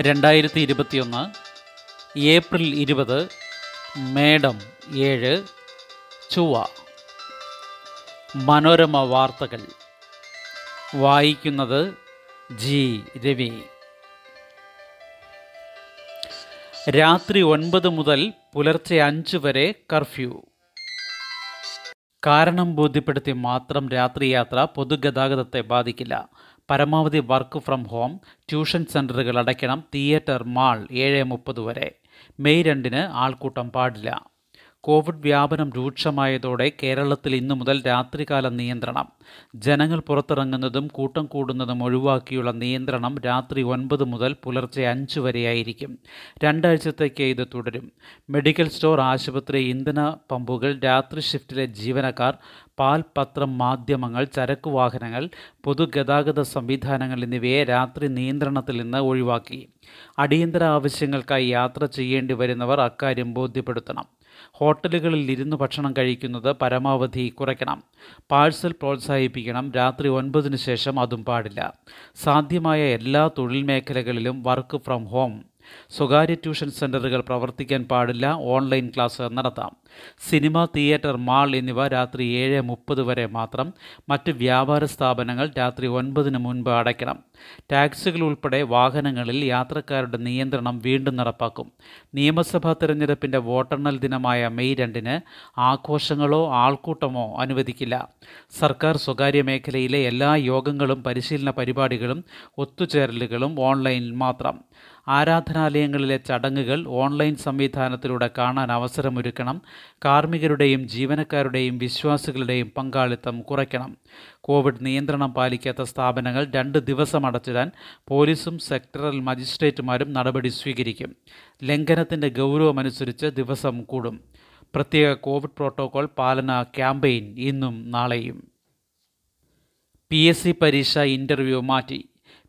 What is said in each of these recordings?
രണ്ടായിരത്തി ഇരുപത്തിയൊന്ന് ഏപ്രിൽ ഇരുപത് മേഡം ഏഴ് ചുവ മനോരമ വാർത്തകൾ. വായിക്കുന്നത് ജി. രവി. രാത്രി ഒൻപത് മുതൽ പുലർച്ചെ അഞ്ച് വരെ കർഫ്യൂ. കാരണം ബോധ്യപ്പെടുത്തി മാത്രം രാത്രി യാത്ര പൊതുഗതാഗതത്തെ ബാധിക്കില്ല. പരമാവധി വർക്ക് ഫ്രം ഹോം ട്യൂഷൻ സെന്ററുകൾ അടയ്ക്കണം തിയേറ്റർ മാൾ ഏഴ് മുപ്പത് വരെ. മെയ് രണ്ടിന് ആൾക്കൂട്ടം പാടില്ല. കോവിഡ് വ്യാപനം രൂക്ഷമായതോടെ കേരളത്തിൽ ഇന്നു മുതൽ രാത്രികാല നിയന്ത്രണം. ജനങ്ങൾ പുറത്തിറങ്ങുന്നതും കൂട്ടം കൂടുന്നതും ഒഴിവാക്കിയുള്ള നിയന്ത്രണം രാത്രി ഒൻപത് മുതൽ പുലർച്ചെ അഞ്ച് വരെയായിരിക്കും. രണ്ടാഴ്ചത്തേക്ക് ഇത് തുടരും. മെഡിക്കൽ സ്റ്റോർ ആശുപത്രി ഇന്ധന പമ്പുകൾ രാത്രി ഷിഫ്റ്റിലെ ജീവനക്കാർ പാൽ പത്രം മാധ്യമങ്ങൾ ചരക്കു വാഹനങ്ങൾ പൊതുഗതാഗത സംവിധാനങ്ങൾ എന്നിവയെ രാത്രി നിയന്ത്രണത്തിൽ നിന്ന് ഒഴിവാക്കി. അടിയന്തര ആവശ്യങ്ങൾക്കായി യാത്ര ചെയ്യേണ്ടി വരുന്നവർ അക്കാര്യം ബോധ്യപ്പെടുത്തണം. ഹോട്ടലുകളിൽ ഇരുന്ന് ഭക്ഷണം കഴിക്കുന്നത് പരമാവധി കുറയ്ക്കണം. പാഴ്സൽ പ്രോത്സാഹിപ്പിക്കണം. രാത്രി ഒൻപതിനു ശേഷം അതും പാടില്ല. സാധ്യമായ എല്ലാ തൊഴിൽ മേഖലകളിലും വർക്ക് ഫ്രം ഹോം സ്വകാര്യ ട്യൂഷൻ സെന്ററുകൾ പ്രവർത്തിക്കാൻ പാടില്ല. ഓൺലൈൻ ക്ലാസ് നടത്താം. സിനിമ തിയേറ്റർ മാൾ എന്നിവ രാത്രി ഏഴ് മുപ്പത് വരെ മാത്രം. മറ്റ് വ്യാപാര സ്ഥാപനങ്ങൾ രാത്രി ഒൻപതിന് മുൻപ് അടയ്ക്കണം. ടാക്സികൾ ഉൾപ്പെടെ വാഹനങ്ങളിൽ യാത്രക്കാരുടെ നിയന്ത്രണം വീണ്ടും നടപ്പാക്കും. നിയമസഭാ തെരഞ്ഞെടുപ്പിന്റെ വോട്ടെണ്ണൽ ദിനമായ മെയ് രണ്ടിന് ആഘോഷങ്ങളോ ആൾക്കൂട്ടമോ അനുവദിക്കില്ല. സർക്കാർ സ്വകാര്യ മേഖലയിലെ എല്ലാ യോഗങ്ങളും പരിശീലന പരിപാടികളും ഒത്തുചേരലുകളും ഓൺലൈനിൽ മാത്രം. ആരാധനാലയങ്ങളിലെ ചടങ്ങുകൾ ഓൺലൈൻ സംവിധാനത്തിലൂടെ കാണാൻ അവസരമൊരുക്കണം. കാർമ്മികരുടെയും ജീവനക്കാരുടെയും വിശ്വാസികളുടെയും പങ്കാളിത്തം കുറയ്ക്കണം. കോവിഡ് നിയന്ത്രണം പാലിക്കാത്ത സ്ഥാപനങ്ങൾ രണ്ട് ദിവസം അടച്ചിടാൻ പോലീസും സെക്ടറൽ മജിസ്ട്രേറ്റുമാരും നടപടി സ്വീകരിക്കും. ലംഘനത്തിന്റെ ഗൗരവമനുസരിച്ച് ദിവസം കൂടും. പ്രത്യേക കോവിഡ് പ്രോട്ടോകോൾ പാലന ക്യാമ്പയിൻ ഇന്നും നാളെയും. പി എസ് സി പരീക്ഷ ഇന്റർവ്യൂ മാറ്റി.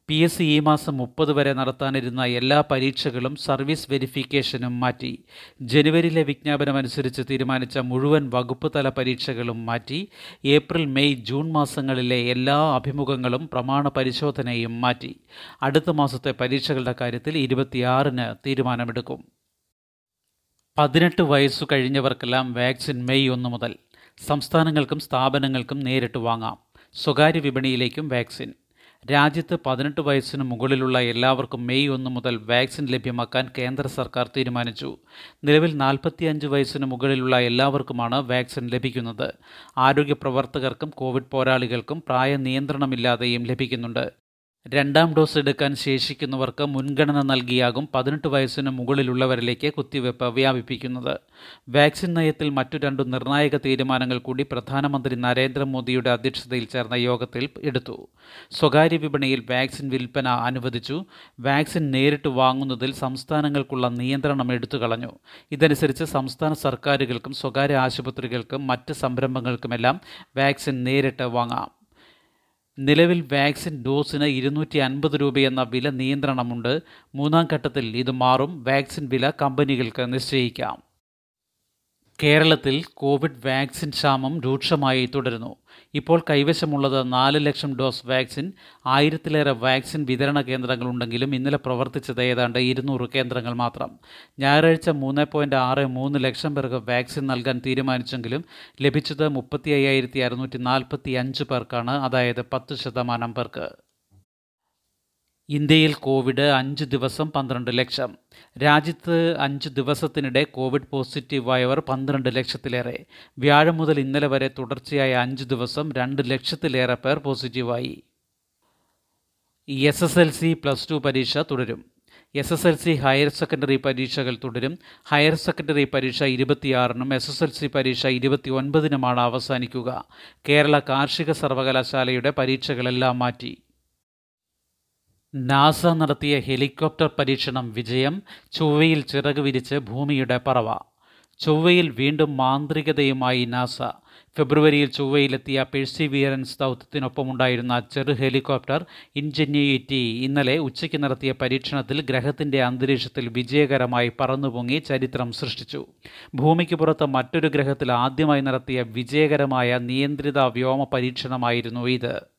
പി എസ് സി ഈ മാസം മുപ്പത് വരെ നടത്താനിരുന്ന എല്ലാ പരീക്ഷകളും സർവീസ് വെരിഫിക്കേഷനും മാറ്റി. ജനുവരിയിലെ വിജ്ഞാപനമനുസരിച്ച് തീരുമാനിച്ച മുഴുവൻ വകുപ്പ് തല പരീക്ഷകളും മാറ്റി. ഏപ്രിൽ മെയ് ജൂൺ മാസങ്ങളിലെ എല്ലാ അഭിമുഖങ്ങളും പ്രമാണ പരിശോധനയും മാറ്റി. അടുത്ത മാസത്തെ പരീക്ഷകളുടെ കാര്യത്തിൽ ഇരുപത്തിയാറിന് തീരുമാനമെടുക്കും. പതിനെട്ട് വയസ്സു കഴിഞ്ഞവർക്കെല്ലാം വാക്സിൻ മെയ് ഒന്ന് മുതൽ. സംസ്ഥാനങ്ങൾക്കും സ്ഥാപനങ്ങൾക്കും നേരിട്ട് വാങ്ങാം. സ്വകാര്യ വിപണിയിലേക്കും വാക്സിൻ. രാജ്യത്ത് പതിനെട്ട് വയസ്സിന് മുകളിലുള്ള എല്ലാവർക്കും മെയ് ഒന്ന് മുതൽ വാക്സിൻ ലഭ്യമാക്കാൻ കേന്ദ്ര സർക്കാർ തീരുമാനിച്ചു. നിലവിൽ നാൽപ്പത്തിയഞ്ച് വയസ്സിന് മുകളിലുള്ള എല്ലാവർക്കുമാണ് വാക്സിൻ ലഭിക്കുന്നത്. ആരോഗ്യ പ്രവർത്തകർക്കും കോവിഡ് പോരാളികൾക്കും പ്രായ നിയന്ത്രണമില്ലാതെയും ലഭിക്കുന്നുണ്ട്. രണ്ടാം ഡോസ് എടുക്കാൻ ശേഷിക്കുന്നവർക്ക് മുൻഗണന നൽകിയാകും പതിനെട്ട് വയസ്സിന് മുകളിലുള്ളവരിലേക്ക് കുത്തിവയ്പ് വ്യാപിപ്പിക്കുന്നത്. വാക്സിൻ നയത്തിൽ മറ്റു രണ്ടു നിർണായക തീരുമാനങ്ങൾ കൂടി പ്രധാനമന്ത്രി നരേന്ദ്രമോദിയുടെ അധ്യക്ഷതയിൽ ചേർന്ന യോഗത്തിൽ എടുത്തു. സ്വകാര്യ വിപണിയിൽ വാക്സിൻ വിൽപ്പന അനുവദിച്ചു. വാക്സിൻ നേരിട്ട് വാങ്ങുന്നതിൽ സംസ്ഥാനങ്ങൾക്കുള്ള നിയന്ത്രണം എടുത്തു കളഞ്ഞു. ഇതനുസരിച്ച് സംസ്ഥാന സർക്കാരുകൾക്കും സ്വകാര്യ ആശുപത്രികൾക്കും മറ്റ് സംരംഭങ്ങൾക്കുമെല്ലാം വാക്സിൻ നേരിട്ട് വാങ്ങാം. നിലവിൽ വാക്സിൻ ഡോസിന് ഇരുന്നൂറ്റി അൻപത് രൂപയെന്ന വില നിയന്ത്രണമുണ്ട്. മൂന്നാം ഘട്ടത്തിൽ ഇത് മാറും. വാക്സിൻ വില കമ്പനികൾക്ക് നിശ്ചയിക്കാം. കേരളത്തിൽ കോവിഡ് വാക്സിൻ ക്ഷാമം രൂക്ഷമായി തുടരുന്നു. ഇപ്പോൾ കൈവശമുള്ളത് നാല് ലക്ഷം ഡോസ് വാക്സിൻ ആയിരത്തിലേറെ വാക്സിൻ വിതരണ കേന്ദ്രങ്ങളുണ്ടെങ്കിലും ഇന്നലെ പ്രവർത്തിച്ചത് ഏതാണ്ട് ഇരുന്നൂറ് കേന്ദ്രങ്ങൾ മാത്രം. ഞായറാഴ്ച മൂന്ന് പോയിന്റ് ആറ് മൂന്ന് ലക്ഷം പേർക്ക് വാക്സിൻ നൽകാൻ തീരുമാനിച്ചെങ്കിലും ലഭിച്ചത് മുപ്പത്തി അയ്യായിരത്തി അറുന്നൂറ്റി നാൽപ്പത്തി അഞ്ച് പേർക്കാണ് അതായത് പത്ത് ശതമാനം പേർക്ക്. ഇന്ത്യയിൽ കോവിഡ് അഞ്ച് ദിവസം പന്ത്രണ്ട് ലക്ഷം. രാജ്യത്ത് അഞ്ച് ദിവസത്തിനിടെ കോവിഡ് പോസിറ്റീവായവർ പന്ത്രണ്ട് ലക്ഷത്തിലേറെ. വ്യാഴം മുതൽ ഇന്നലെ വരെ തുടർച്ചയായ അഞ്ച് ദിവസം രണ്ട് ലക്ഷത്തിലേറെ പേർ പോസിറ്റീവായി. S S L C plus two പരീക്ഷ തുടരും. S S L C higher secondary പരീക്ഷകൾ തുടരും. ഹയർ സെക്കൻഡറി പരീക്ഷ ഇരുപത്തിയാറിനും എസ് എസ് എൽ സി പരീക്ഷ ഇരുപത്തി ഒൻപതിനുമാണ് അവസാനിക്കുക. കേരള കാർഷിക സർവകലാശാലയുടെ പരീക്ഷകളെല്ലാം മാറ്റി. നാസ നടത്തിയ ഹെലികോപ്റ്റർ പരീക്ഷണം വിജയം ചൊവ്വയിൽ ചിറക് വിരിച്ച് ഭൂമിയുടെ പറവ. ചൊവ്വയിൽ വീണ്ടും മാന്ത്രികതയുമായി നാസ. ഫെബ്രുവരിയിൽ ചൊവ്വയിലെത്തിയ പെഴ്സിവിയറൻസ് ദൗത്യത്തിനൊപ്പമുണ്ടായിരുന്ന ചെറു ഹെലികോപ്റ്റർ ഇൻജന്യൂയിറ്റി ഇന്നലെ ഉച്ചയ്ക്ക് നടത്തിയ പരീക്ഷണത്തിൽ ഗ്രഹത്തിന്റെ അന്തരീക്ഷത്തിൽ വിജയകരമായി പറന്നുപൊങ്ങി ചരിത്രം സൃഷ്ടിച്ചു. ഭൂമിക്ക് പുറത്ത് മറ്റൊരു ഗ്രഹത്തിൽ ആദ്യമായി നടത്തിയ വിജയകരമായ നിയന്ത്രിത വ്യോമ പരീക്ഷണമായിരുന്നു ഇത്.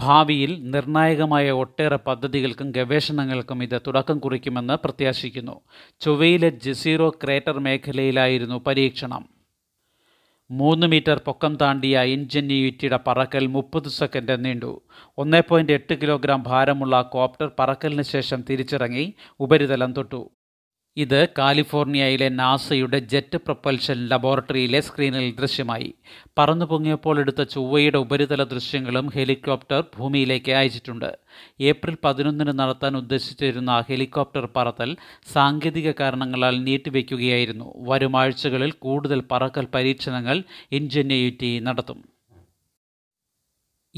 ഭാവിയിൽ നിർണായകമായ ഒട്ടേറെ പദ്ധതികൾക്കും ഗവേഷണങ്ങൾക്കും ഇത് തുടക്കം കുറിക്കുമെന്ന് പ്രത്യാശിക്കുന്നു. ചൊവ്വയിലെ ജസീറോ ക്രേറ്റർ മേഖലയിലായിരുന്നു പരീക്ഷണം. മൂന്ന് മീറ്റർ പൊക്കം താണ്ടിയ ഇൻജന്യൂറ്റിയുടെ പറക്കൽ മുപ്പത് സെക്കൻഡ് നീണ്ടു. ഒന്നേ പോയിന്റ് എട്ട് കിലോഗ്രാം ഭാരമുള്ള കോപ്റ്റർ പറക്കലിന് ശേഷം തിരിച്ചിറങ്ങി ഉപരിതലം തൊട്ടു. ഇത് കാലിഫോർണിയയിലെ നാസയുടെ ജെറ്റ് പ്രൊപ്പൽഷൻ ലബോറട്ടറിയിലെ സ്ക്രീനിൽ ദൃശ്യമായി. പറന്നു പൊങ്ങിയപ്പോൾ എടുത്ത ചൊവ്വയുടെ ഉപരിതല ദൃശ്യങ്ങളും ഹെലികോപ്റ്റർ ഭൂമിയിലേക്ക് അയച്ചിട്ടുണ്ട്. ഏപ്രിൽ പതിനൊന്നിന് നടത്താൻ ഉദ്ദേശിച്ചിരുന്ന ഹെലികോപ്റ്റർ പറത്തൽ സാങ്കേതിക കാരണങ്ങളാൽ നീട്ടിവെക്കുകയായിരുന്നു. വരും ആഴ്ചകളിൽ കൂടുതൽ പറക്കൽ പരീക്ഷണങ്ങൾ ഇൻജന്യൂറ്റി നടത്തും.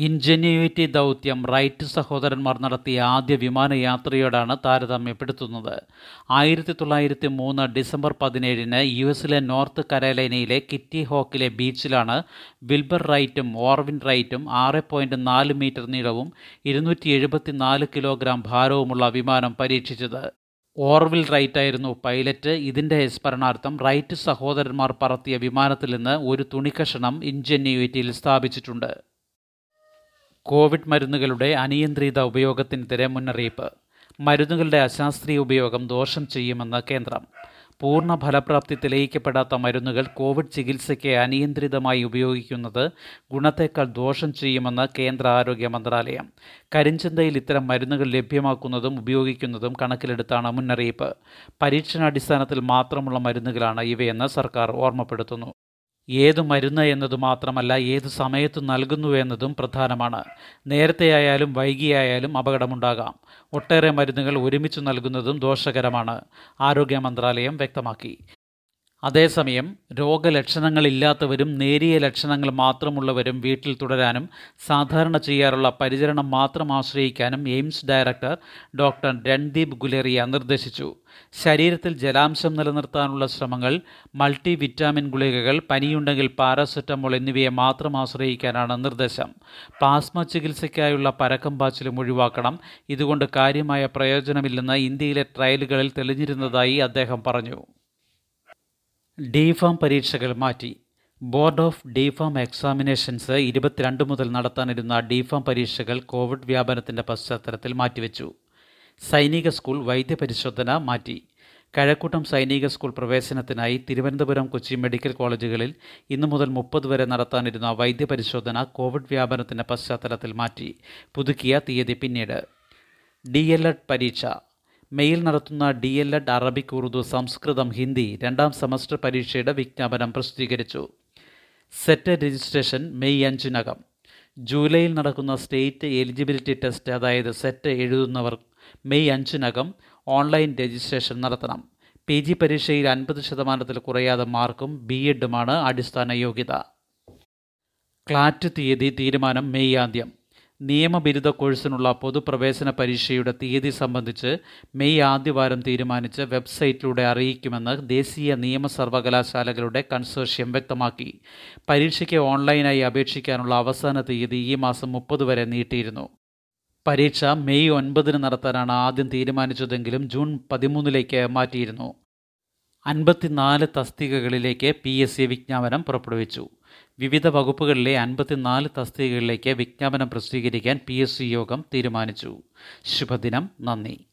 ഇൻജന്യൂറ്റി ദൗത്യം റൈറ്റ് സഹോദരന്മാർ നടത്തിയ ആദ്യ വിമാനയാത്രയോടാണ് താരതമ്യപ്പെടുത്തുന്നത്. ആയിരത്തി തൊള്ളായിരത്തി മൂന്ന് ഡിസംബർ പതിനേഴിന് യു എസിലെ നോർത്ത് കരോലൈനയിലെ കിറ്റി ഹോക്കിലെ ബീച്ചിലാണ് വിൽബർ റൈറ്റും ഓർവിൻ റൈറ്റും ആറ് പോയിന്റ് നാല് മീറ്റർ നീളവും ഇരുന്നൂറ്റി എഴുപത്തി നാല് കിലോഗ്രാം ഭാരവുമുള്ള വിമാനം പരീക്ഷിച്ചത്. ഓർവിൽ റൈറ്റ് ആയിരുന്നു പൈലറ്റ്. ഇതിന്റെ സ്മരണാർത്ഥം റൈറ്റ് സഹോദരന്മാർ പറത്തിയ വിമാനത്തിൽ നിന്ന് ഒരു തുണിക്കഷണം ഇൻജന്യൂറ്റിയിൽ സ്ഥാപിച്ചിട്ടുണ്ട്. കോവിഡ് മരുന്നുകളുടെ അനിയന്ത്രിത ഉപയോഗത്തിനെതിരെ മുന്നറിയിപ്പ്. മരുന്നുകളുടെ അശാസ്ത്രീയ ഉപയോഗം ദോഷം ചെയ്യുമെന്ന് കേന്ദ്രം. പൂർണ ഫലപ്രാപ്തി തെളിയിക്കപ്പെടാത്ത മരുന്നുകൾ കോവിഡ് ചികിത്സയ്ക്ക് അനിയന്ത്രിതമായി ഉപയോഗിക്കുന്നത് ഗുണത്തേക്കാൾ ദോഷം ചെയ്യുമെന്ന് കേന്ദ്ര ആരോഗ്യ മന്ത്രാലയം. കരിഞ്ചന്തയിൽ ഇത്തരം മരുന്നുകൾ ലഭ്യമാക്കുന്നതും ഉപയോഗിക്കുന്നതും കണക്കിലെടുത്താണ് മുന്നറിയിപ്പ്. പരീക്ഷണാടിസ്ഥാനത്തിൽ മാത്രമുള്ള മരുന്നുകളാണ് ഇവയെന്ന് സർക്കാർ ഓർമ്മപ്പെടുത്തുന്നു. ഏതു മരുന്ന് എന്നത് മാത്രമല്ല ഏത് സമയത്ത് നൽകുന്നു എന്നതും പ്രധാനമാണ്. നേരത്തെയായാലും വൈകിയായാലും അപകടമുണ്ടാകാം. ഒട്ടേറെ മരുന്നുകൾ ഒരുമിച്ച് നൽകുന്നതും ദോഷകരമാണ്. ആരോഗ്യ മന്ത്രാലയം വ്യക്തമാക്കി. അതേസമയം രോഗലക്ഷണങ്ങളില്ലാത്തവരും നേരിയ ലക്ഷണങ്ങൾ മാത്രമുള്ളവരും വീട്ടിൽ തുടരാനും സാധാരണ ചെയ്യാറുള്ള പരിചരണം മാത്രം ആശ്രയിക്കാനും AIIMS director doctor Randeep Guleria നിർദ്ദേശിച്ചു. ശരീരത്തിൽ ജലാംശം നിലനിർത്താനുള്ള ശ്രമങ്ങൾ മൾട്ടി വിറ്റാമിൻ ഗുളികകൾ പനിയുണ്ടെങ്കിൽ പാരാസെറ്റമോൾ എന്നിവയെ മാത്രം ആശ്രയിക്കാനാണ് നിർദ്ദേശം. പ്ലാസ്മ ചികിത്സയ്ക്കായുള്ള പരക്കം പാച്ചിലും ഒഴിവാക്കണം. ഇതുകൊണ്ട് കാര്യമായ പ്രയോജനമില്ലെന്ന് ഇന്ത്യയിലെ ട്രയലുകളിൽ തെളിഞ്ഞിരുന്നതായി അദ്ദേഹം പറഞ്ഞു. ഡിഫാം പരീക്ഷകൾ മാറ്റി. ബോർഡ് ഓഫ് ഡിഫാം എക്സാമിനേഷൻസ് ഇരുപത്തിരണ്ട് മുതൽ നടത്താനിരുന്ന ഡിഫാം പരീക്ഷകൾ കോവിഡ് വ്യാപനത്തിന്റെ പശ്ചാത്തലത്തിൽ മാറ്റിവെച്ചു. സൈനിക സ്കൂൾ വൈദ്യപരിശോധന മാറ്റി. കഴക്കൂട്ടം സൈനിക സ്കൂൾ പ്രവേശനത്തിനായി തിരുവനന്തപുരം കൊച്ചി മെഡിക്കൽ കോളേജുകളിൽ ഇന്നു മുതൽ മുപ്പത് വരെ നടത്താനിരുന്ന വൈദ്യപരിശോധന കോവിഡ് വ്യാപനത്തിന്റെ പശ്ചാത്തലത്തിൽ മാറ്റി. പുതുക്കിയ തീയതി പിന്നീട്. ഡി എൽ എഡ് പരീക്ഷ. മെയിൽ നടത്തുന്ന D L Ed Arabic Urdu Sanskrit Hindi രണ്ടാം സെമസ്റ്റർ പരീക്ഷയുടെ വിജ്ഞാപനം പ്രസിദ്ധീകരിച്ചു. സെറ്റ് രജിസ്ട്രേഷൻ മെയ് അഞ്ചിനകം. ജൂലൈയിൽ നടക്കുന്ന സ്റ്റേറ്റ് എലിജിബിലിറ്റി ടെസ്റ്റ് അതായത് സെറ്റ് എഴുതുന്നവർ മെയ് അഞ്ചിനകം ഓൺലൈൻ രജിസ്ട്രേഷൻ നടത്തണം. പി ജി പരീക്ഷയിൽ അൻപത് ശതമാനത്തിൽ കുറയാതെ മാർക്കും ബി എഡുമാണ് അടിസ്ഥാന യോഗ്യത. ക്ലാറ്റ് തീയതി തീരുമാനം മെയ് ആദ്യം. നിയമബിരുദ കോഴ്സിനുള്ള പൊതുപ്രവേശന പരീക്ഷയുടെ തീയതി സംബന്ധിച്ച് മെയ് ആദ്യവാരം തീരുമാനിച്ച് വെബ്സൈറ്റിലൂടെ അറിയിക്കുമെന്ന് ദേശീയ നിയമ സർവകലാശാലകളുടെ കൺസോർഷ്യം വ്യക്തമാക്കി. പരീക്ഷയ്ക്ക് ഓൺലൈനായി അപേക്ഷിക്കാനുള്ള അവസാന തീയതി ഈ മാസം മുപ്പത് വരെ നീട്ടിയിരുന്നു. പരീക്ഷ മെയ് ഒൻപതിന് നടത്താനാണ് ആദ്യം തീരുമാനിച്ചതെങ്കിലും ജൂൺ പതിമൂന്നിലേക്ക് മാറ്റിയിരുന്നു. അൻപത്തിനാല് തസ്തികകളിലേക്ക് പി എസ് സി വിജ്ഞാപനം പുറപ്പെടുവിച്ചു. വിവിധ വകുപ്പുകളിലെ അൻപത്തിനാല് തസ്തികകളിലേക്ക് വിജ്ഞാപനം പ്രസിദ്ധീകരിക്കാൻ പി യോഗം തീരുമാനിച്ചു. ശുഭദിനം. നന്ദി.